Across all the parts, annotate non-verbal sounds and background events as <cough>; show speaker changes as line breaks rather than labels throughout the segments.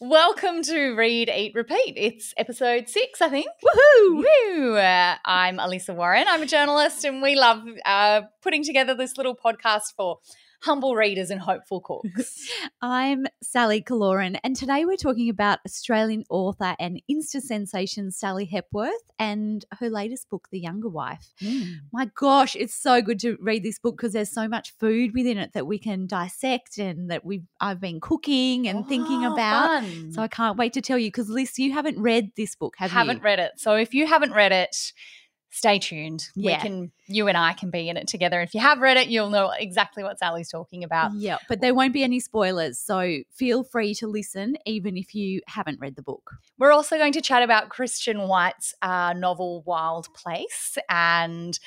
Welcome to Read, Eat, Repeat. It's episode six, I think.
Woohoo!
Woo! Uh, I'm Alyssa Warren. I'm a journalist, and we love uh, putting together this little podcast for humble readers and hopeful cooks. <laughs>
I'm Sally Kaloran, and today we're talking about Australian author and Insta sensation Sally Hepworth and her latest book, The Younger Wife.
Mm.
My gosh, it's so good to read this book because there's so much food within it that we can dissect and that we've I've been cooking and thinking
Oh,
about.
fun.
So I can't wait to tell you because Liz, you haven't read this book, have you?
haven't read it. So if you haven't read it, stay tuned.
Yeah.
We can you and I can be in it together. If you have read it, you'll know exactly what Sally's talking about.
Yeah, but there won't be any spoilers, so feel free to listen even if you haven't read the book.
We're also going to chat about Christian White's uh, novel Wild Place. And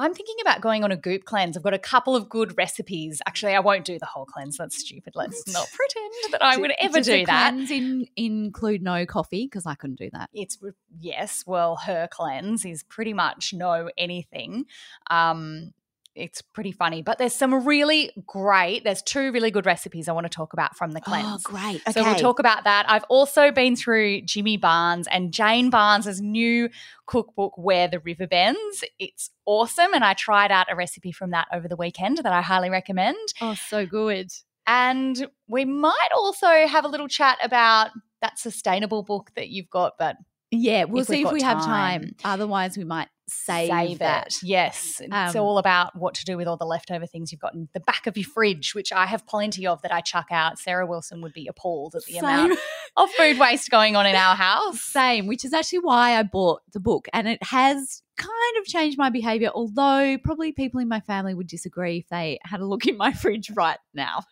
I'm thinking about going on a goop cleanse. I've got a couple of good recipes. Actually, I won't do the whole cleanse. That's stupid. Let's not pretend that I would ever
Does
do that.
cleanse In, include no coffee because I couldn't do that.
It's yes, well, her cleanse is pretty much no anything. Um, it's pretty funny, but there's some really great. There's two really good recipes I want to talk about from the oh, cleanse.
Oh, great!
So we'll talk about that. I've also been through Jimmy Barnes and Jane Barnes's new cookbook, Where the River Bends. It's awesome, and I tried out a recipe from that over the weekend that I highly recommend.
Oh, so good.
And we might also have a little chat about that sustainable book that you've got, but
Yeah, we'll see if we have time.
time.
Otherwise, we might save, that.
it. Yes, it's
Um,
all about what to do with all the leftover things you've got in the back of your fridge, which I have plenty of that I chuck out. Sarah Wilson would be appalled at the amount of food waste going on in our <laughs> house.
Same, which is actually why I bought the book, and it has kind of changed my behavior. Although probably people in my family would disagree if they had a look in my fridge right now.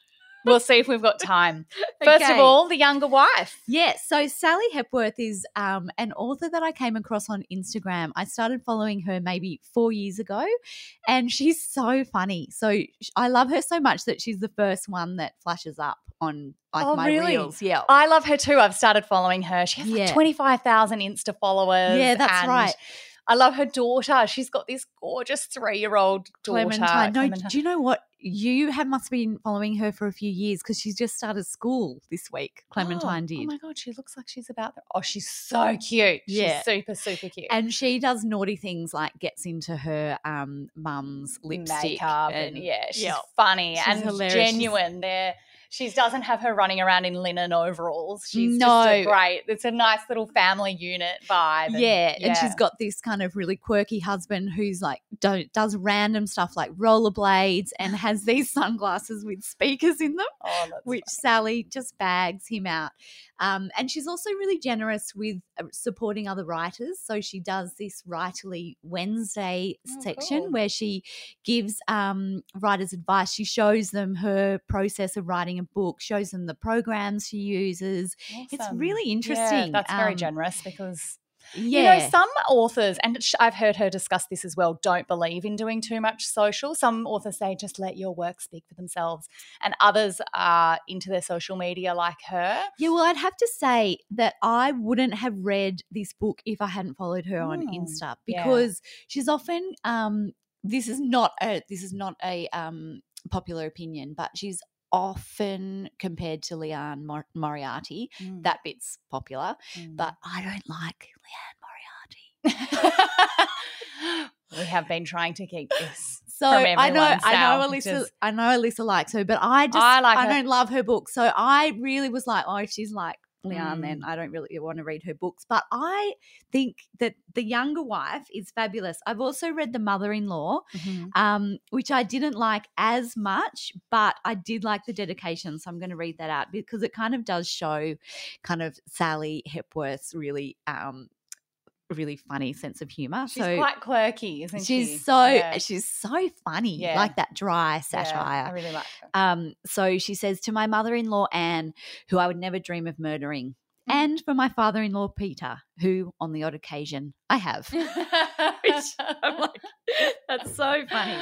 We'll see if we've got time. <laughs> First of all, the younger wife.
Yes. So Sally Hepworth is um, an author that I came across on Instagram. I started following her maybe four years ago, and <laughs> she's so funny. So I love her so much that she's the first one that flashes up on like
Oh,
my
really?
reels. Yeah.
I love her too. I've started following her. She has like
Yeah.
25,000 Insta followers.
Yeah, that's
and
right.
I love her daughter. She's got this gorgeous three year old daughter.
Clementine. No,
Clementine.
do you know what? You have must have been following her for a few years because she's just started school this week. Clementine
oh,
did.
Oh my God, she looks like she's about. The, oh, she's so cute.
Yeah.
She's super, super cute.
and she does naughty things like gets into her um mum's lipstick
makeup and, yeah, she's
yeah.
funny
She's
and
hilarious. She's-
genuine. She doesn't have her running around in linen overalls. She's just
No.
great. It's a nice little family unit vibe. and-
Yeah, and she's got this kind of really quirky husband who's like do, does random stuff like rollerblades and has these sunglasses with speakers in them,
Oh,
which
funny.
Sally just bags him out. Um, and she's also really generous with uh, supporting other writers. So she does this Writerly Wednesday
Oh,
section
cool.
where she gives um, writers advice. She shows them her process of writing a book, shows them the programs she uses. It's
Awesome.
really
Yeah,
interesting.
that's very
Um,
generous because
Yeah.
you know some authors, and I've heard her discuss this as well. Don't believe in doing too much social. Some authors say just let your work speak for themselves, and others are into their social media like her.
Yeah, well, I'd have to say that I wouldn't have read this book if I hadn't followed her on
Mm,
Insta
yeah.
because she's often um this is not a this is not a um popular opinion, but she's often compared to Liane Mor- Moriarty.
Mm,
That bit's popular,
mm.
but I don't like Liane Moriarty. <laughs>
we have been trying to keep this. <laughs>
So I know, I know, Alyssa, I know Alyssa likes her, but I just,
I
I,
like her.
don't love her book. So I really was like, oh, if she's like Liane, then
Mm.
I don't really want to read her books. But I think that the younger wife is fabulous. I've also read the mother-in-law,
Mhm.
um, which I didn't like as much, but I did like the dedication. So I'm going to read that out because it kind of does show kind of Sally Hepworth's really, um, really funny sense of humor.
She's
so
quite quirky, isn't she?
she's so
Yeah.
she's so funny,
Yeah.
like that dry
Yeah,
satire.
I really like her.
Um, so she says to my mother-in-law Anne, who I would never dream of murdering,
Mm.
and for my father-in-law Peter, who, on the odd occasion, I have. <laughs> Which <laughs> I'm like, that's so funny.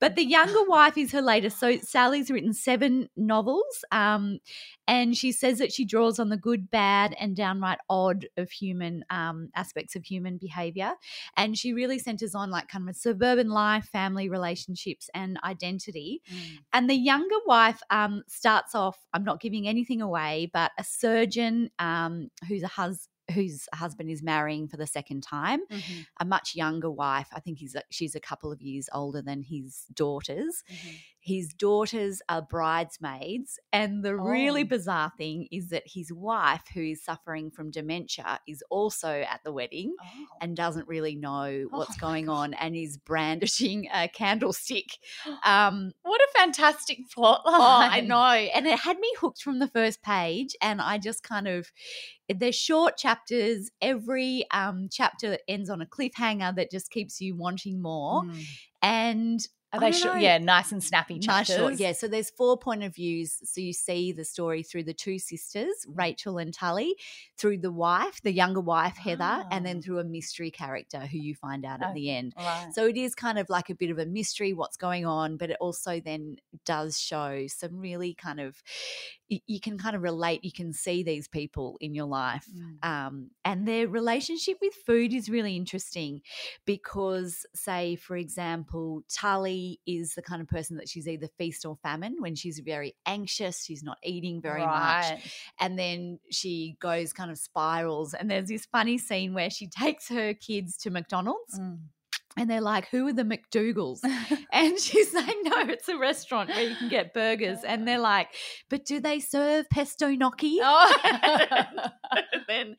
But the younger <laughs> wife is her latest. So Sally's written seven novels, um, and she says that she draws on the good, bad, and downright odd of human um, aspects of human behavior, and she really centers on like kind of a suburban life, family relationships, and identity.
Mm.
And the younger wife um, starts off. I'm not giving anything away, but a surgeon um, who's a hus- whose husband is marrying for the second time
Mhm.
a much younger wife. I think he's a, she's a couple of years older than his daughters.
Mhm.
His daughters are bridesmaids, and the really
Oh.
bizarre thing is that his wife, who is suffering from dementia, is also at the wedding
Oh.
and doesn't really know what's
Oh
going on and is brandishing a candlestick. <gasps> Um,
What a fantastic plot line.
Oh, I know. And it had me hooked from the first page. And I just kind of, they're short chapters. Every um, chapter ends on a cliffhanger that just keeps you wanting more.
Mm.
And
Are they short?
know.
Yeah, nice and snappy
Nice
chapters.
short, yeah. So there's four point of views. So you see the story through the two sisters, Rachel and Tully, through the wife, the younger wife, Heather, and then
Ah.
through a mystery character who you find out at
Oh,
the end.
Right.
So it is kind of like a bit of a mystery what's going on, but it also then does show some really kind of you can kind of relate. You can see these people in your life,
Mm.
um, and their relationship with food is really interesting because, say, for example, Tully is the kind of person that she's either feast or famine when she's very anxious. She's not eating very much and then she goes kind of spirals and there's this funny scene where she <laughs> takes her kids to McDonald's
Mm.
And they're like who are the McDougals? <laughs> And she's like no it's a restaurant where you can get burgers. And they're like but do they serve pesto gnocchi?
Oh. <laughs>
and then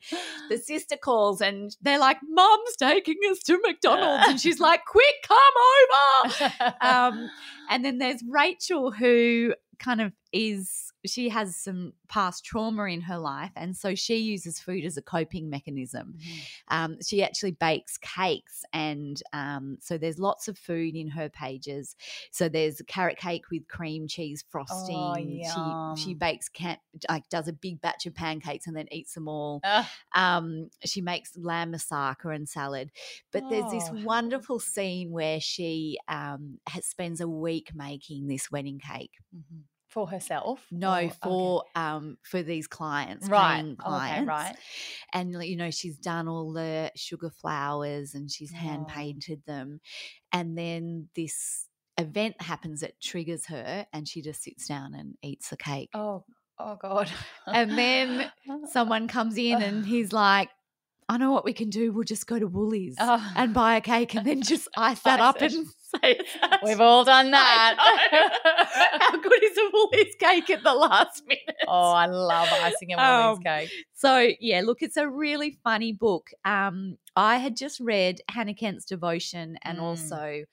the sister calls and they're like mom's taking us to McDonald's. And she's like quick come over. <laughs> Um, and then there's Rachel, who kind of is she has some past trauma in her life, and so she uses food as a coping mechanism. Um, she actually bakes cakes, and um, so there's lots of food in her pages. So there's carrot cake with cream cheese frosting. she she bakes can like does a big batch of pancakes and then eats them all. Um, she makes lamb moussaka and salad. But there's this
Oh.
wonderful scene where she um, has, spends a week making this wedding cake.
Mhm. For herself?
No,
Or- okay.
for um, for these clients,
right.
Clients,
Okay, right.
and you know she's done all the sugar flowers and she's hand painted them, and then this event happens that triggers her, and she just sits down and eats the cake.
Oh, oh God.
And then Someone comes <laughs> in and he's like, "I know what we can do. We'll just go to Woolies."
Oh.
and buy a cake and then just <laughs> ice that up and. <laughs> say that.
We've all done that. <laughs>
How good is a Woolies cake at the last minute?
oh, I love icing a Woolies
Um,
cake.
So yeah, look, it's a really funny book. Um, I had just read Hannah Kent's Devotion and
Mm.
also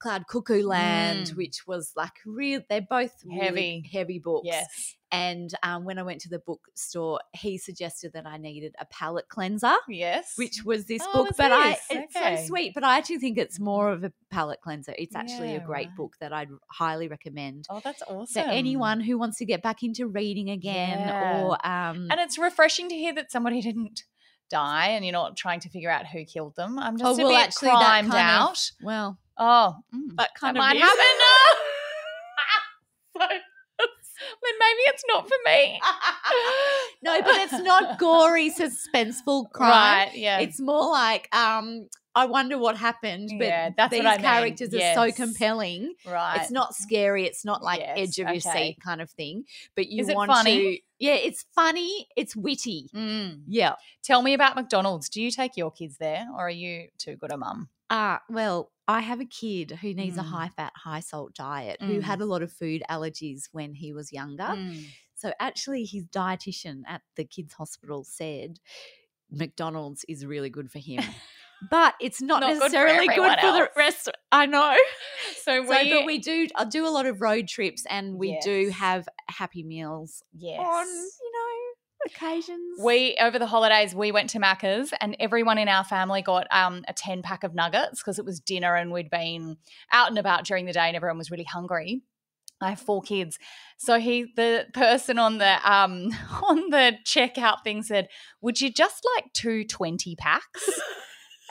Cloud Cuckoo Land,
Mm.
which was like real. They're both really
Heavy.
heavy books.
Yes.
And um, when I went to the bookstore, he suggested that I needed a palate cleanser.
Yes.
which was this
Oh,
book. But I, it's
Okay.
so sweet. But I actually think it's more of a palate cleanser. So it's actually a great
right.
book that I'd highly recommend
Oh, that's awesome!
for anyone who wants to get back into reading again.
Yeah.
Or um,
And it's refreshing to hear that somebody didn't die and you're not trying to figure out who killed them. I'm just
oh
a
well,
bit
actually, that
crimed
kind of-
out.
well,
oh,
that
that
kind
might
of
happen.
is. <laughs> <laughs>
so, then maybe it's not for me. <laughs>
no, but it's not gory, suspenseful crime.
Right, yeah.
It's more like um, I wonder what happened. But
Yeah, that's
these
I mean.
characters are so compelling.
right.
It's not scary. It's not like
Yes,
edge of your seat kind of thing. But you want
funny?
to. Yeah, it's funny. It's witty.
Mm.
Yeah.
Tell me about McDonald's. Do you take your kids there or are you too good a mum?
Uh, well, I have a kid who needs a
Mm.
high fat, high salt diet who
Mm.
had a lot of food allergies when he was younger.
Mm.
So actually, his dietitian at the kids' hospital said McDonald's is really good for him. <laughs> But it's not,
Not good for
necessarily good for, the rest. I know. <laughs>
So,
So, but we do. I do a lot of road trips, and we do have happy meals
yes.
on, you know, occasions.
We over the holidays we went to Macca's and everyone in our family got um, a ten pack of nuggets because it was dinner and we'd been out and about during the day and everyone was really hungry. I have four kids. So he the person on the um <laughs> on the checkout thing said, Would you just like two 20 packs? <laughs>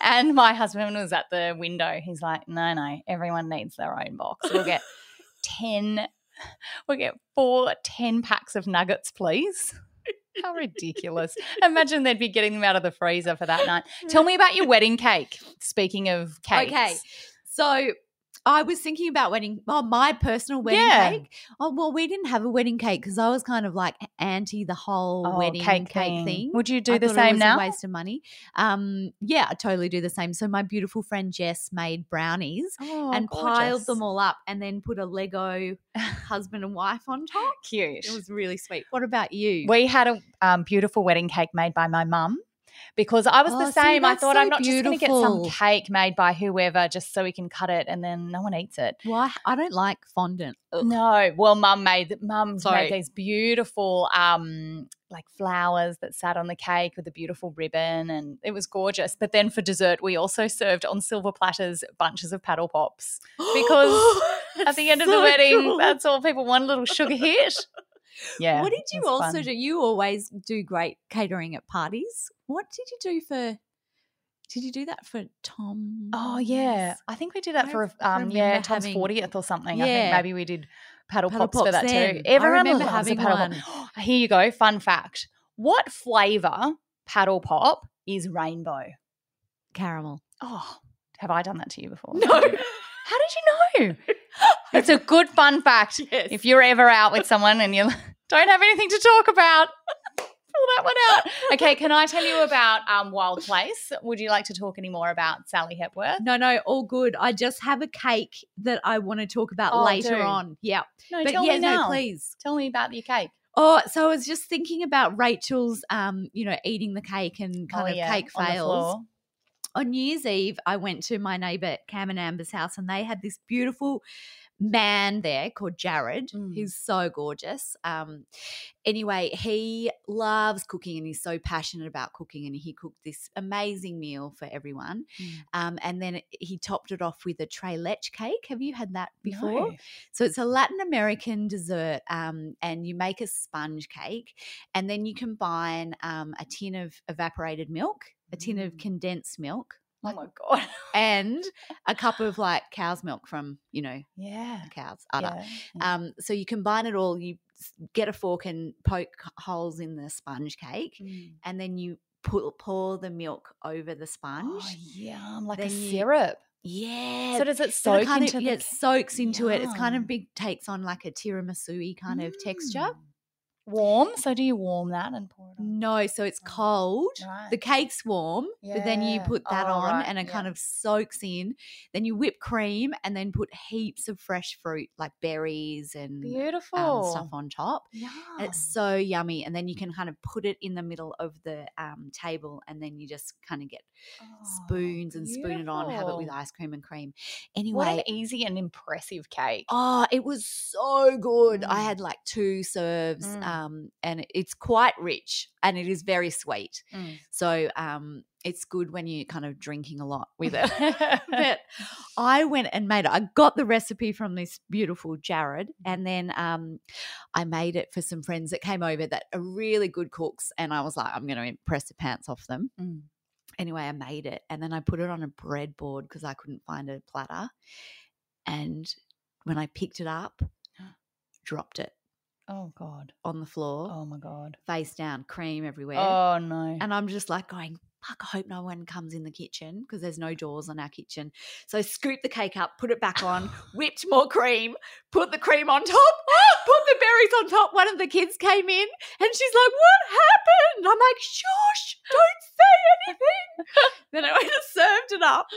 and my husband was at the window. He's like, No, no, everyone needs their own box. We'll get <laughs> 10 we'll get four 10 packs of nuggets, please. <laughs> How ridiculous. Imagine they'd be getting them out of the freezer for that night. Tell me about your wedding cake. Speaking of cakes.
Okay. So I was thinking about wedding, oh, my personal wedding
Yeah.
cake. Oh, well, we didn't have a wedding cake because I was kind of like anti the whole
Oh,
wedding cake, thing.
Would you do
I
the same
was
now?
A waste of money. Um, yeah, I totally do the same. So my beautiful friend Jess made brownies
Oh,
and piled them all up, and then put a Lego <laughs> husband and wife on top.
Cute.
It was really sweet. What about you?
We had a um, beautiful wedding cake made by my mum because I was
Oh,
the
see,
same. I thought
so
I'm not just going to get some cake made by whoever just so we can cut it and then no one eats it.
Why? I don't like fondant. Ugh.
No, well, mum made mum made these beautiful um like flowers that sat on the cake with a beautiful ribbon, and it was gorgeous. But then for dessert, we also served on silver platters bunches of paddle pops <gasps> because <gasps> at the end of the wedding,
cool.
that's all people want—a little sugar <laughs> hit. Yeah.
what did you also
fun.
do? You always do great catering at parties. What did you do for? Did you do that for Tom?
Oh yeah, I think we did that
I
for um yeah Tom's fortieth or something. I think
Yeah.
maybe we did paddle,
Paddle
pops, for that
then.
too. Everyone
remember
loves a
having
paddle pop. <gasps> Here you go. Fun fact: What flavor paddle pop is rainbow?
caramel.
Oh, have I done that to you before?
No. <laughs>
How did you know? <laughs> It's a good fun fact.
Yes.
If you're ever out with someone and you <laughs> don't have anything to talk about, <laughs> pull that one out. Okay, can I tell you about um, Wild Place? Would you like to talk any more about Sally Hepworth?
No, no, all good. I just have a cake that I want to talk about
Oh,
later on. Yeah.
No,
But
tell
yeah,
me now.
no, please.
Tell me about your cake.
Oh, so I was just thinking about Rachel's um, you know, eating the cake and kind
Oh,
of
yeah,
cake fails. On New Year's Eve, I went to my neighbor Cam and Amber's house, and they had this beautiful man there called Jared.
Mm.
He's so gorgeous. Um, anyway, he loves cooking and he's so passionate about cooking, and he cooked this amazing meal for everyone.
Mm.
Um, and then he topped it off with a tres leche cake. Have you had that before?
No.
So it's a Latin American dessert, um, and you make a sponge cake, and then you combine um, a tin of evaporated milk, a tin of
Mm.
condensed milk,
Oh my god.
and <laughs> a cup of like cow's milk from you know
Yeah.
cows udder.
yeah.
Um, so you combine it all. You get a fork and poke holes in the sponge cake,
Mm.
and then you put, pour the milk over the sponge.
Oh, yum, like a
Then you-
syrup.
Yeah,
So does it
So it
soak
kind
into
of,
the
yeah, it soaks into it. It's kind of big, takes on like a tiramisu kind of texture.
Warm. So do you warm that and pour it on?
No, so it's
Oh,
cold.
Right.
The cake's warm, but then you put that
Oh,
on
right,
and it
yeah.
kind of soaks in. Then you whip cream and then put heaps of fresh fruit like berries and
Beautiful.
um, stuff on top. And it's so yummy. And then you can kind of put it in the middle of the um, table and then you just kind of get
Oh,
spoons and spoon it on, have it with ice cream and cream.
What
Anyway,
an easy and impressive cake.
Oh, it was so good. I
Mm.
had like two serves,
Mm.
um, and it's quite rich and it is very sweet.
Mm.
So um, it's good when you're kind of drinking a lot with it. <laughs> but I went and made it. I got the recipe from this beautiful Jared, and then um, I made it for some friends that came over that are really good cooks. And I was like, I'm going to impress the pants off them.
Mm.
Anyway, I made it, and then I put it on a breadboard because I couldn't find a platter. And when I picked it up, dropped it
oh god.
on the floor,
Oh my god.
face down, cream everywhere.
Oh no.
And I'm just like going, fuck, I hope no one comes in the kitchen because there's no doors on our kitchen. So I scooped the cake up, put it back on, <laughs> whipped more cream, put the cream on top, on top. One of the kids came in and she's like, what happened? I'm like, shush, don't say anything. <laughs> then I went and served it up.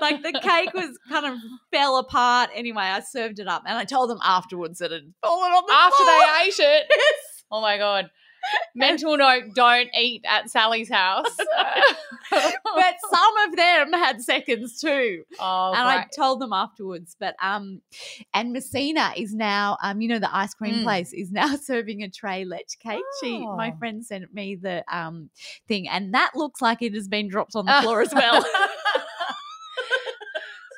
Like the cake was kind of fell apart. Anyway, I served it up and I told them afterwards that it had fallen on the
After
floor.
they ate it. <laughs>
Yes.
Oh my god. Mental note: Don't eat at Sally's house. <laughs>
but some of them had seconds too.
oh,
and I told them afterwards. But um, and Messina is now um, you know, the ice cream
Mm.
place is now <laughs> serving a tres leche cake. She, my
Oh.
friend, sent me the um thing, and that looks like it has been dropped on the <laughs> floor as well.
so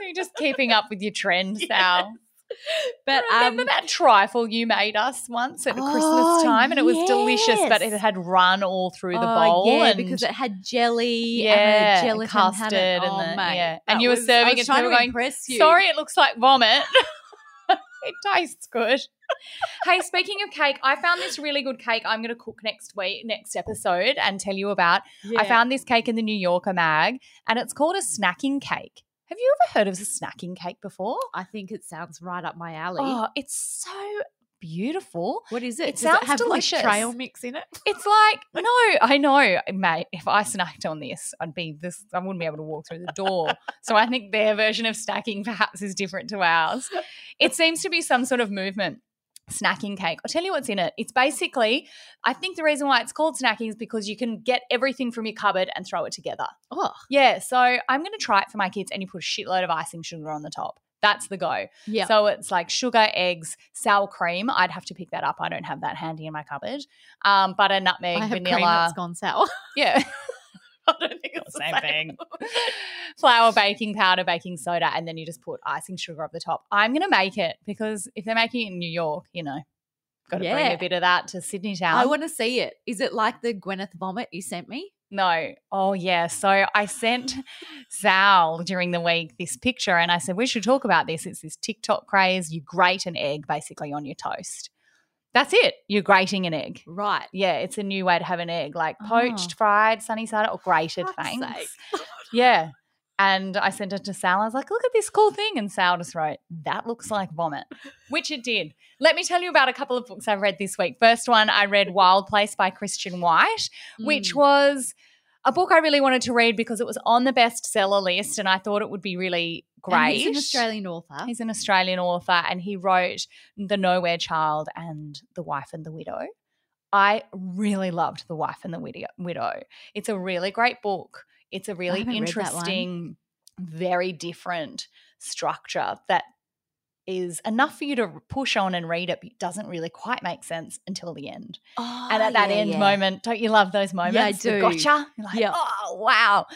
you're just keeping up with your trend, Sal. <laughs>
But
Remember
um,
that trifle you made us once at
Oh,
Christmas time, and it was delicious, but it had run all through the
oh,
bowl.
yeah,
and
because it had jelly
yeah,
and gelatin
custard and
Oh,
the-
mate,
yeah. And you were serving it
was
to going,
you.
Sorry, it looks like vomit. <laughs> it tastes good. <laughs> hey, speaking of cake, I found this really good cake I'm going to cook next week, next episode, and tell you about. I found this cake in the New Yorker mag, and it's called a snacking cake. Have you ever heard of a snacking cake before?
I think it sounds right up my alley.
Oh, it's so beautiful.
what is it?
it
Does
sounds
it have
delicious.
like trail mix in it?
It's like, no, I know, mate. If I snacked on this, I'd be this, I wouldn't be able to walk through the door. so I think their version of snacking perhaps is different to ours. It seems to be some sort of movement. Snacking cake. I'll tell you what's in it. It's basically, I think the reason why it's called snacking is because you can get everything from your cupboard and throw it together.
Oh,
Yeah. So I'm going to try it for my kids and you put a shitload of icing sugar on the top. That's the go.
yeah.
So it's like sugar, eggs, sour cream. I'd have to pick that up. I don't have that handy in my cupboard. Um, butter, nutmeg,
I have cream
vanilla.
that's gone sour.
Yeah. <laughs> Same thing. <laughs> Flour, baking powder, baking soda, and then you just put icing sugar up the top. I'm going to make it because if they're making it in New York, you know, got to bring a bit of that to Sydney town.
I want to see it. Is it like the Gwyneth vomit you sent me?
No. Oh, yeah. So I sent Sal during the week this picture and I said, we should talk about this. It's this TikTok craze. You grate an egg basically on your toast. That's it. You're grating an egg.
Right.
Yeah, it's a new way to have an egg, like
Oh.
poached, fried, sunny side, or grated.
Fuck's
thanks. <laughs> Yeah. And I sent it to Sal. I was like, look at this cool thing. And Sal just wrote, that looks like vomit, which it did. Let me tell you about a couple of books I've read this week. First one, I read <laughs> Wild Place by Christian White, which
Mm.
was a book I really wanted to read because it was on the bestseller list and I thought it would be really
And
great.
he's an Australian author.
He's an Australian author and he wrote The Nowhere Child and The Wife and the Widow. I really loved The Wife and the Widow. It's a really great book. It's a really
haven't read that one.
interesting, very different structure that is enough for you to push on and read it, but it doesn't really quite make sense until the end. and at that
yeah,
end
yeah.
moment, don't you love those moments? The
do.
Gotcha. Like,
Yeah.
oh wow.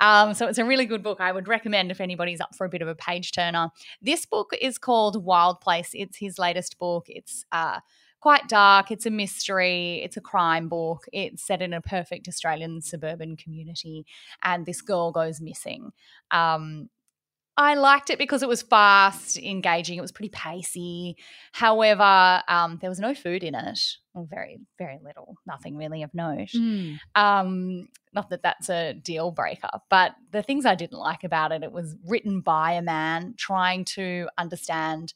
Um, so it's a really good book. I would recommend if anybody's up for a bit of a page turner. This book is called Wild Place. It's his latest book. It's uh quite dark. It's a mystery. It's a crime book. It's set in a perfect Australian suburban community, and this girl goes missing. Um, I liked it because it was fast, engaging. It was pretty pacey. However, um, there was no food in it, or very, very little, nothing really of note.
Mm.
Um, not that that's a deal breaker, but the things I didn't like about it, it was written by a man trying to understand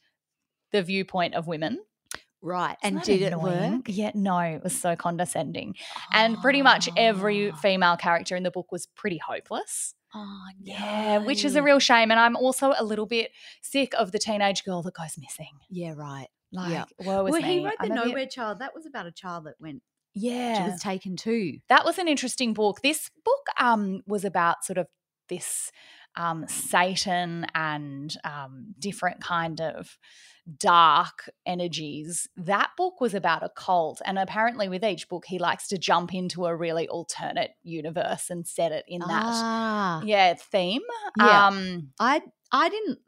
the viewpoint of women.
Right.
Isn't
And did it work?
Yeah, no, it was so condescending. And pretty much every
Ah.
female character in the book was pretty hopeless.
Oh,
Yeah, which is a real shame. And I'm also a little bit sick of the teenage girl that goes missing.
Yeah, right.
Like,
Yeah. well,
me.
he wrote The
I'm a bit-
Nowhere Child. That was about a child that went,
yeah, she
was taken too.
that was an interesting book. This book um, was about sort of this um, Satan and um, different kind of dark energies. That book was about a cult, and apparently, with each book, he likes to jump into a really alternate universe and set it in that
Ah.
yeah theme.
Yeah.
Um,
I I didn't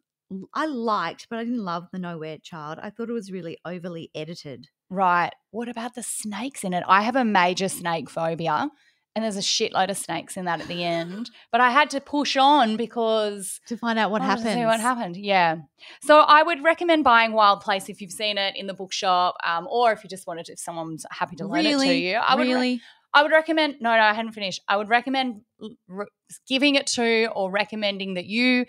I liked, but I didn't love the Nowhere Child. I thought it was really overly edited.
Right. What about the snakes in it? I have a major snake phobia, and there's a shitload of snakes in that at the end. But I had to push on because
To find out what
I wanted to
happens.
See what happened? Yeah. So I would recommend buying Wild Place if you've seen it in the bookshop, um, or if you just wanted, if someone's happy to lend
Really?
it to you. I would. re-
really?
I would recommend. No, no, I hadn't finished. I would recommend re- giving it to, or recommending that you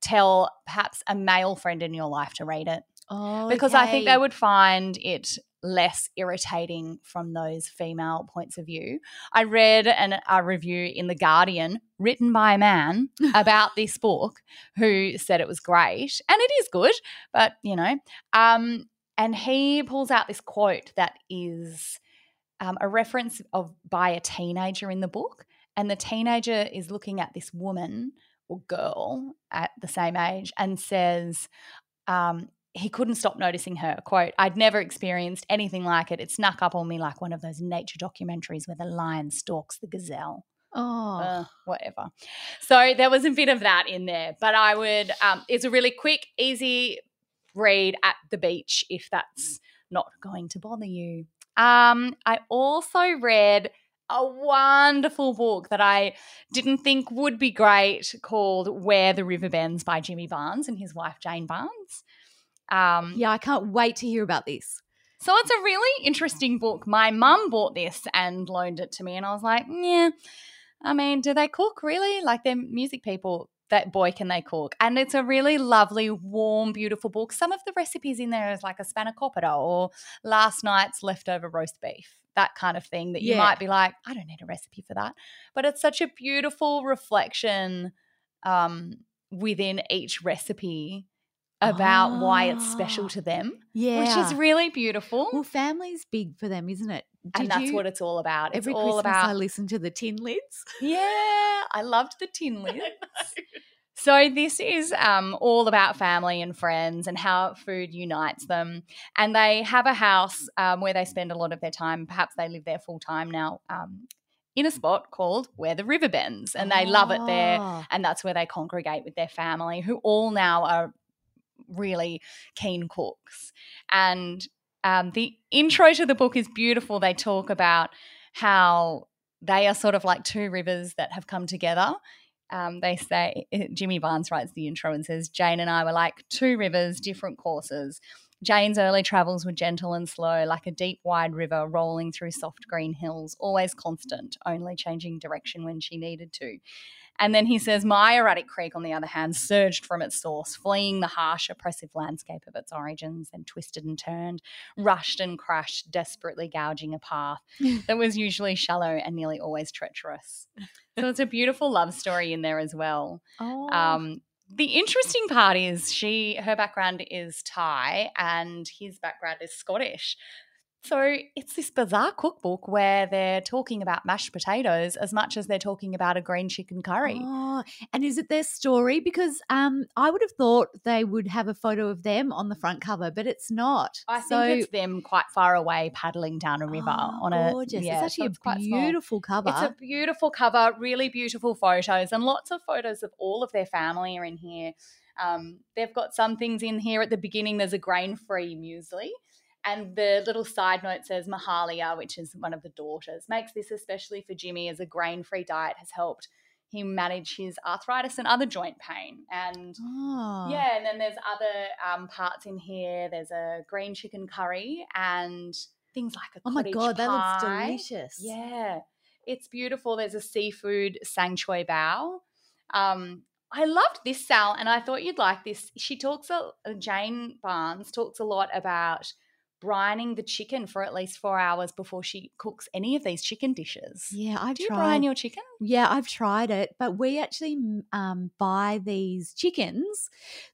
tell perhaps a male friend in your life to read it
oh,
because I think they would find it less irritating from those female points of view. I read an, a review in The Guardian written by a man <laughs> about this book who said it was great, and it is good, but you know, um, and he pulls out this quote that is um, a reference of by a teenager in the book, and the teenager is looking at this woman or girl at the same age and says, um, he couldn't stop noticing her. Quote, I'd never experienced anything like it. It snuck up on me like one of those nature documentaries where the lion stalks the gazelle.
Oh,
Uh, whatever. So there was a bit of that in there, but I would, um, it's a really quick, easy, read at the beach if that's not going to bother you. Um, I also read a wonderful book that I didn't think would be great called Where the River Bends by Jimmy Barnes and his wife Jane Barnes. Um,
Yeah, I can't wait to hear about this.
so it's a really interesting book. My mum bought this and loaned it to me, and I was like, yeah. I mean, do they cook really? Like they're music people. That boy can they cook. And it's a really lovely, warm, beautiful book. Some of the recipes in there is like a spanakopita or last night's leftover roast beef, that kind of thing that you
Yeah.
might be like, I don't need a recipe for that. But it's such a beautiful reflection um, within each recipe about why it's special
Ah,
to them
Yeah.
which is really beautiful.
well, family's big for them, isn't it?
and that's
you-
what it's all about. It's
Every
all
Christmas I
about.
listen to the tin lids.
Yeah, I loved the tin <laughs> lids. So this is um, all about family and friends and how food unites them. And they have a house um, where they spend a lot of their time. Perhaps they live there full time now. Um, in a spot called Where the River Bends, and they love it there.
Oh.
and that's where they congregate with their family, who all now are really keen cooks. And um, the intro to the book is beautiful. They talk about how they are sort of like two rivers that have come together. Um, they say, <laughs> Jimmy Barnes writes the intro and says, Jane and I were like two rivers, different courses. Jane's early travels were gentle and slow, like a deep, wide river rolling through soft green hills, always constant, only changing direction when she needed to. And then he says, My erratic creek, on the other hand, surged from its source, fleeing the harsh, oppressive landscape of its origins, and twisted and turned, rushed and crashed, desperately gouging a path <laughs> that was usually shallow and nearly always treacherous. So it's a beautiful love story in there as well.
Oh.
Um, the interesting part is she her background is Thai and his background is Scottish. So it's this bizarre cookbook where they're talking about mashed potatoes as much as they're talking about a green chicken curry.
Oh, and is it their story? Because um, I would have thought they would have a photo of them on the front cover, but it's not.
I think it's them quite far away paddling down a river
Oh,
on a
gorgeous.
Yeah,
it's
so
actually
quite
a beautiful cover.
It's a beautiful cover, really beautiful photos, and lots of photos of all of their family are in here. Um, they've got some things in here at the beginning. There's a grain free muesli. And the little side note says Mahalia, which is one of the daughters, makes this especially for Jimmy as a grain free diet has helped him manage his arthritis and other joint pain. And
oh.
yeah, and then there's other um, parts in here. There's a green chicken curry and things like a
Oh my god, that looks delicious.
Yeah, it's beautiful. There's a seafood sang choy bao. Um, I loved this Sal, and I thought you'd like this. She talks a Jane Barnes talks a lot about brining the chicken for at least four hours before she cooks any of these chicken dishes.
Yeah, I've
Do you
tried.
brine your chicken?
Yeah, I've tried it, but we actually um, buy these chickens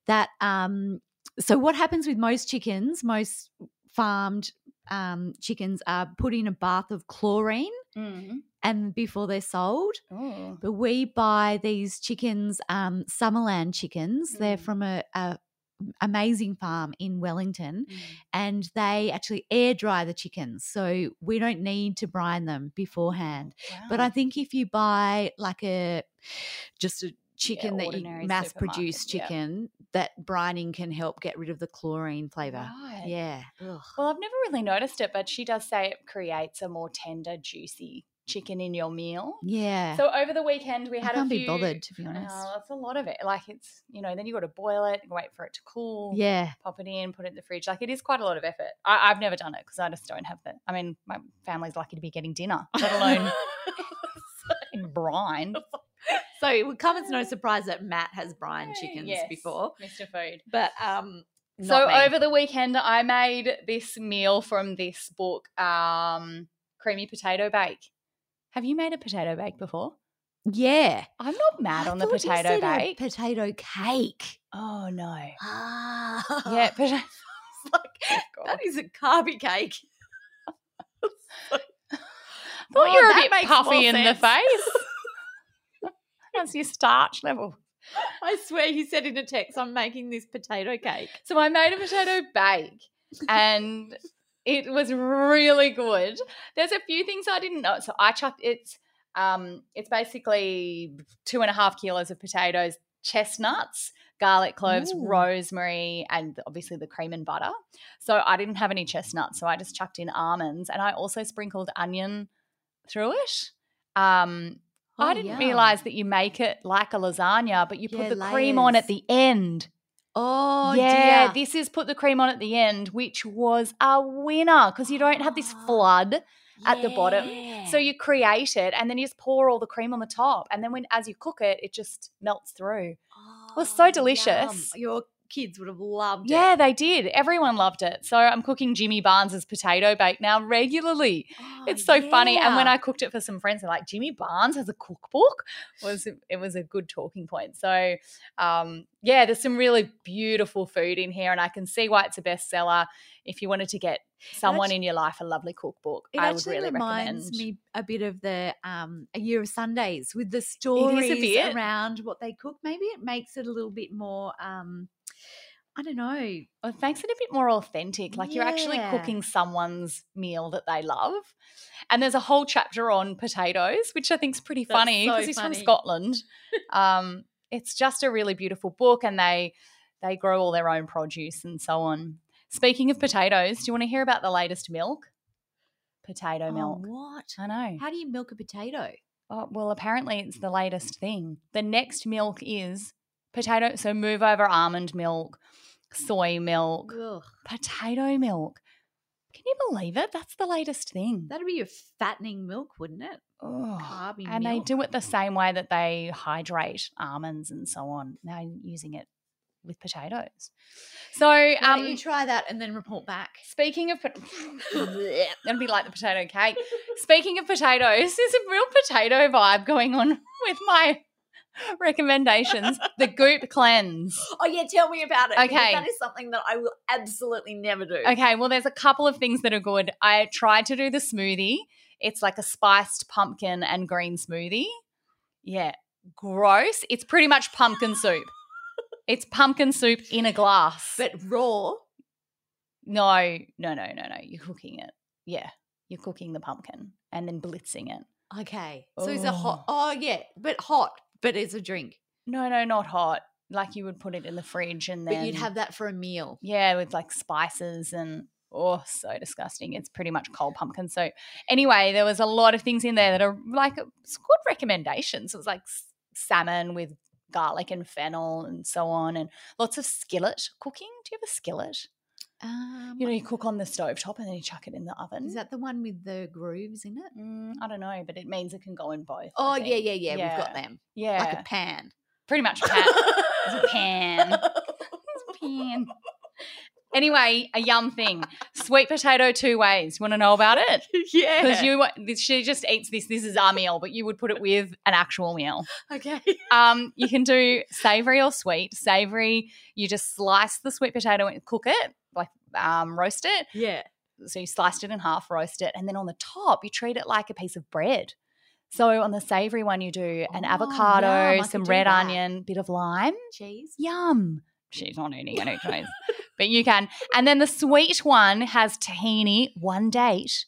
that. Um, so what happens with most chickens, most farmed um, chickens, are put in a bath of chlorine
Mm.
and before they're sold.
Oh.
But we buy these chickens, um, Summerland chickens. They're
Mm.
from a, a amazing farm in Wellington,
Mm.
and they actually air dry the chickens, so we don't need to brine them beforehand. But I think if you buy like a just a chicken that you mass produce
supermarket, yeah.
chicken, that brining can help get rid of the chlorine flavor.
Right.
Yeah. Ugh.
Well, I've never really noticed it, but she does say it creates a more tender, juicy chicken in your meal.
Yeah.
So over the weekend we
I
had
can't
a few.
be bothered to be honest.
Oh, that's a lot of it. Like it's you know then you got to boil it, wait for it to cool.
yeah.
Pop it in, put it in the fridge. Like it is quite a lot of effort. I, I've never done it because I just don't have the. I mean, my family's lucky to be getting dinner, let alone <laughs> <laughs> in brine. <laughs>
so it would come as no surprise that Matt has brined chickens
Yes,
before.
Mr. Food.
But um
So
me.
over the weekend, I made this meal from this book, um, creamy potato bake. Have you made a potato bake before?
Yeah.
I'm not mad
I
on the potato bake.
potato cake.
oh no.
Ah.
Yeah, potato. <laughs> <laughs>
that is a carby cake. <laughs>
thought
Oh,
you were a bit puffy in the face. That's your starch level.
I swear you said in a text, I'm making this potato cake.
So I made a potato bake and it was really good. There's a few things I didn't know. So I chucked it's um it's basically two and a half kilos of potatoes, chestnuts, garlic cloves,
Ooh.
rosemary, and obviously the cream and butter. So I didn't have any chestnuts, so I just chucked in almonds, and I also sprinkled onion through it. Um, I
Oh,
didn't
yum.
realize that you make it like a lasagna, but you
Yeah,
put the cream on at the end.
Oh,
yeah,
dear.
this is put the cream on at the end, which was a winner because you don't have this <gasps> flood at the bottom. So you create it and then you just pour all the cream on the top. And then when as you cook it, it just melts through. it was so
Oh,
delicious.
yum. Your kids would have loved it.
Yeah,
it.
they did. Everyone loved it. So I'm cooking Jimmy Barnes's potato bake now regularly.
Oh,
It's so funny. And when. I cooked it for some friends, they're like, Jimmy Barnes has a cookbook. Was it was a good talking point. So um, yeah, there's some really beautiful food in here, and I can see why it's a bestseller. If you wanted to get someone
actu-
in your life a lovely cookbook, I would really
actually
really
reminds
recommend.
me a bit of the um, A Year of Sundays with the stories around what they cook. Maybe it makes it a little bit more. Um, I don't know.
Well, it makes it a bit more authentic. Like you're actually cooking someone's meal that they love. And there's a whole chapter on potatoes, which I think is pretty
That's
funny
so
because he's from. Scotland. <laughs> um, it's just a really beautiful book, and they they grow all their own produce and so on. Speaking of potatoes, do you want to hear about the latest milk? Potato
Oh,
milk.
what?
I know.
How do you milk a potato?
Oh, well, apparently it's the latest thing. The next milk is potato. So move over almond milk, soy milk,
Ugh.
potato milk. Can you believe it? That's the latest thing.
That'd be your fattening milk, wouldn't it?
Ugh.
Carby
And they do it the same way that they hydrate almonds and so on. Now using it with potatoes. So, um,
you try that and then report back.
speaking of, <laughs> that'd be like the potato cake. Speaking of potatoes, there's a real potato vibe going on <laughs> with my recommendations. The Goop Cleanse.
Oh yeah, tell me about it.
Okay.
that is something that I will absolutely never do.
Okay, well, there's a couple of things that are good. I tried to do the smoothie. It's like a spiced pumpkin and green smoothie. Yeah, gross. It's pretty much pumpkin soup. It's pumpkin soup in a glass.
But raw.
no, no, no, no, no. You're cooking it. Yeah, you're cooking the pumpkin and then blitzing it.
Okay. So it's a hot.
Oh.
Oh yeah, but hot. But it's a drink.
No, no, not hot. Like you would put it in the fridge and then
But you'd have that for a meal.
Yeah, with like spices and oh, so disgusting. It's pretty much cold pumpkin soup. Anyway, there was a lot of things in there that are like it's good recommendations. It was like salmon with garlic and fennel and so on, and lots of skillet cooking. Do you have a skillet?
Um,
You know, you cook on the stove top and then you chuck it in the oven.
is that the one with the grooves in it?
Mm, I don't know, but it means it can go in both.
Oh yeah,
think.
yeah, yeah, We've got them.
Yeah,
Like a pan.
pretty much a pan. It's a pan. It's a <laughs> pan. Anyway, a yum thing. Sweet potato two ways. You want to know about it? <laughs>
yeah.
Because you she just eats this. This is our meal, but you would put it with an actual meal.
okay. <laughs>
Um, you can do savory or sweet. Savory, you just slice the sweet potato and cook it, like um, roast it.
Yeah.
So you sliced it in half, roast it, and then on the top you treat it like a piece of bread. So on the savory one, you do an
Oh,
avocado,
yum,
some red
that.
onion, bit of lime.
Cheese.
Yum. She's not eating any cheese, but you can. And then the sweet one has tahini, one date,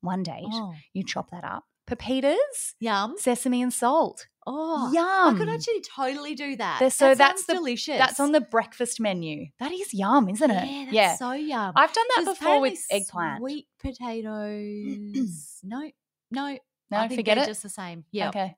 one date.
Oh.
You chop that up. Pepitas,
Yum.
sesame and salt.
Oh.
Yum.
I could actually totally do that.
So
That
that's the-
delicious.
That's on the breakfast menu. That is yum, isn't it?
Yeah, that's so yum.
I've done that before with eggplant.
Sweet potatoes. <clears throat> no, no.
no, forget
they're
it.
just the same. Yeah.
Okay.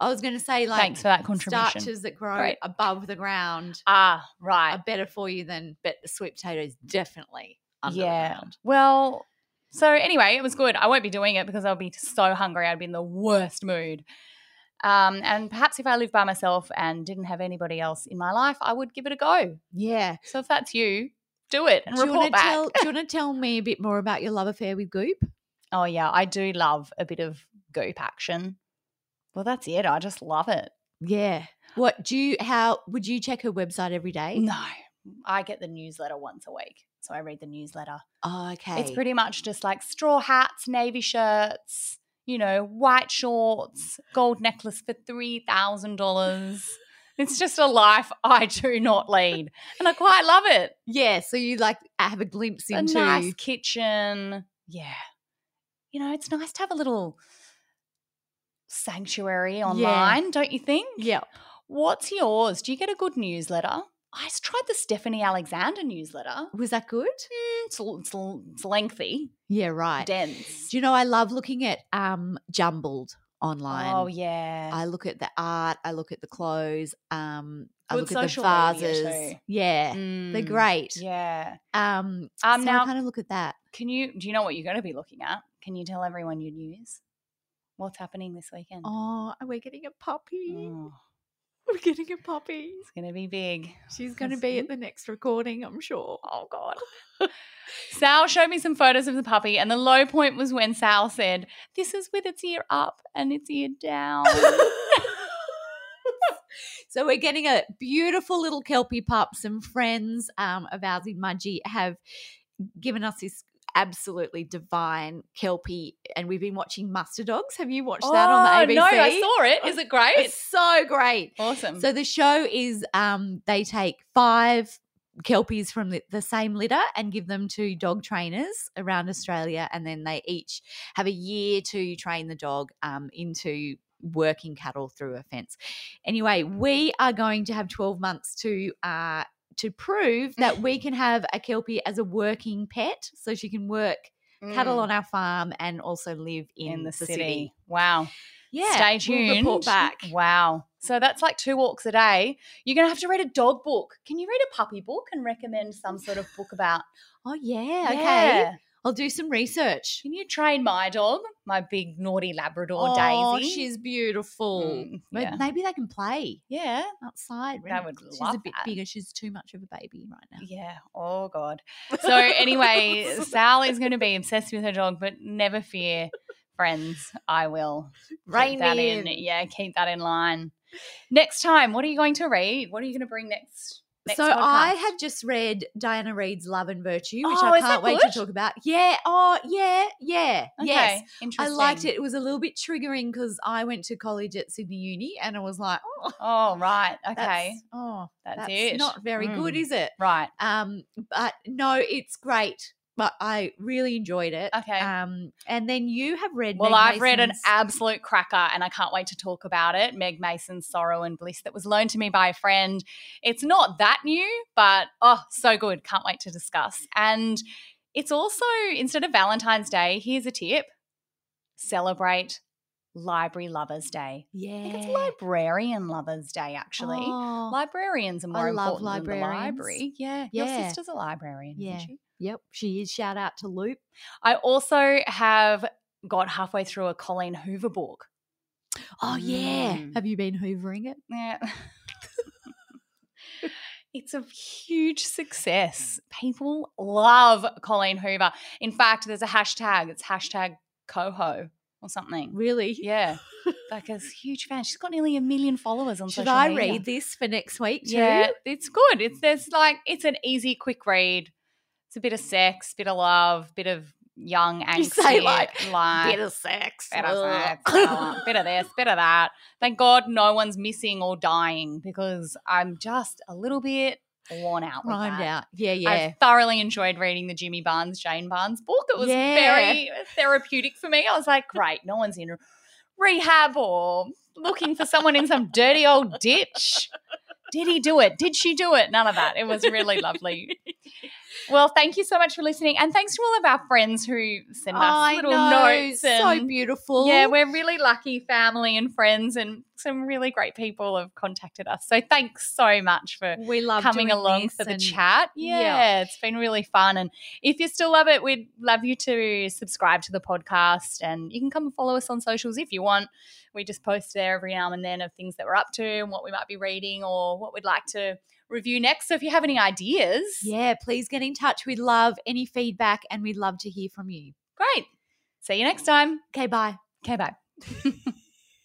I was going to say like
Thanks for that contribution.
starches that grow
Great.
above the ground
Ah, right.
are better for you than but the sweet potatoes definitely under the
yeah.
ground.
Well, so anyway, it was good. I won't be doing it because I'll be so hungry. I'd be in the worst mood. Um, and perhaps if I lived by myself and didn't have anybody else in my life, I would give it a go.
Yeah.
So if that's you, do it and
Do
report back.
tell? Do you want to tell me a bit more about your love affair with Goop?
oh yeah, I do love a bit of goop action. Well, that's it. I just love it.
Yeah. What do you? How would you check her website every day?
No, I get the newsletter once a week. So I read the newsletter.
Oh, okay.
It's pretty much just like straw hats, navy shirts, you know, white shorts, gold necklace for $3,000. It's just a life I do not lead. And I quite love it.
Yeah. So you like have a glimpse into A
nice kitchen. Yeah. You know, it's nice to have a little sanctuary online, don't you think?
Yeah.
What's yours? Do you get a good newsletter? I tried the Stephanie Alexander newsletter.
Was that good?
Mm, It's, it's, it's lengthy,
Yeah, right.
dense.
Do you know I love looking at um jumbled online.
Oh yeah.
I look at the art, I look at the clothes, um, I look at the vases. Yeah. They're
Mm,
great.
Yeah.
Um,
Um,
so
now-
I kind of look at that.
Can you? Do you know what you're going to be looking at? Can you tell everyone your news? What's happening this weekend?
Oh, we're getting a puppy.
Oh, <laughs>
We're getting a puppy.
it's going to be big.
She's <laughs> going to be at the next recording, I'm sure.
Oh God. Sal showed me some photos of the puppy, and the low point was when Sal said, "This is with its ear up and its ear down." <laughs>
so we're getting a beautiful little kelpie pup. Some friends um, of ours in Mudgee have given us this absolutely divine kelpie, and we've been watching Muster Dogs. Have you watched that on the ABC?
Oh, No, I saw it. Is it great?
It's so great.
awesome.
So the show is um, they take five kelpies from the, the same litter and give them to dog trainers around Australia, and then they each have a year to train the dog um, into working cattle through a fence. Anyway, we are going to have twelve months to. Uh, to prove that we <laughs> can have a kelpie as a working pet, so she can work cattle
Mm,
on our farm and also live in,
in the,
the
city. Wow.
Yeah,
Stay tuned.
we'll report back.
Wow. So that's like two walks a day. You're going to have to read a dog book. Can you read a puppy book and recommend some sort of book about?
Oh yeah, okay. I'll do some research.
Can you train my dog, my big naughty Labrador
oh,
Daisy?
she's beautiful.
Mm, yeah.
maybe they can play
Yeah.
outside.
I would
she's
love
a bit
that.
bigger. She's too much of a baby right now.
Yeah. Oh God. So anyway, <laughs> Sal is going to be obsessed with her dog, but never fear, friends. I will keep
Rein
that in.
in.
Yeah, keep that in line. Next time, what are you going to read? What are you going to bring next? Next
so
podcast?
I have just read Diana Reid's Love and Virtue, which
Oh,
I can't wait
good?
to talk about. Yeah. Oh, yeah. Yeah.
Okay,
Yes. I liked it. It was a little bit triggering because I went to college at Sydney Uni and I was like, oh,
Oh right. <laughs>
that's,
Okay.
oh,
That's
that's
it.
not very good,
Mm.
is it?
Right.
Um, but no, it's great. But I really enjoyed it.
Okay.
Um, and then you have read.
Well,
Meg
I've read an absolute cracker and I can't wait to talk about it. Meg Mason's Sorrow and Bliss that was loaned to me by a friend. It's not that new, but oh, so good. Can't wait to discuss. And it's also, instead of Valentine's Day, here's a tip celebrate Library Lovers Day. I
Yeah.
think it's Librarian Lovers Day, actually.
Oh,
Librarians are more
I love
important than the library. Yeah. Your sister's a librarian,
Yeah.
isn't she?
Yep, she is. Shout out to Loop.
I also have got halfway through a Colleen Hoover book.
Oh yeah.
Mm.
Have you been hoovering it?
Yeah. <laughs> it's a huge success. People love Colleen Hoover. In fact, there's a hashtag. It's hashtag coho or something.
Really?
Yeah. <laughs> like a huge fan. She's got nearly a million followers on
Should
social
I
media.
read this for next week too?
Yeah, it's good. It's there's like it's an easy, quick read. It's a bit of sex, bit of love, bit of young angst.
You say, like,
like
Bit of sex.
bit of sex, <laughs> bit of this, bit of that. Thank God no one's missing or dying because I'm just a little bit worn out.
Rhymed
that.
out. Yeah, yeah.
I thoroughly enjoyed reading the Jimmy Barnes, Jane Barnes book. It was
Yeah.
very therapeutic for me. I was like, great, no one's in rehab or looking for someone in some dirty old ditch. Did he do it? Did she do it? None of that. It was really lovely. <laughs> Well, thank you so much for listening. And thanks to all of our friends who send us
I
little
know,
notes.
so beautiful.
yeah, we're really lucky family and friends, and some really great people have contacted us. So thanks so much for
we love
coming along for the chat. Yeah,
yeah.
it's been really fun. And if you still love it, we'd love you to subscribe to the podcast. And you can come and follow us on socials if you want. We just post there every now and then of things that we're up to and what we might be reading or what we'd like to review next. So if you have any ideas,
Yeah, please get in touch. We'd love any feedback and we'd love to hear from you.
great. See you next time.
Okay, bye.
Okay, bye. <laughs>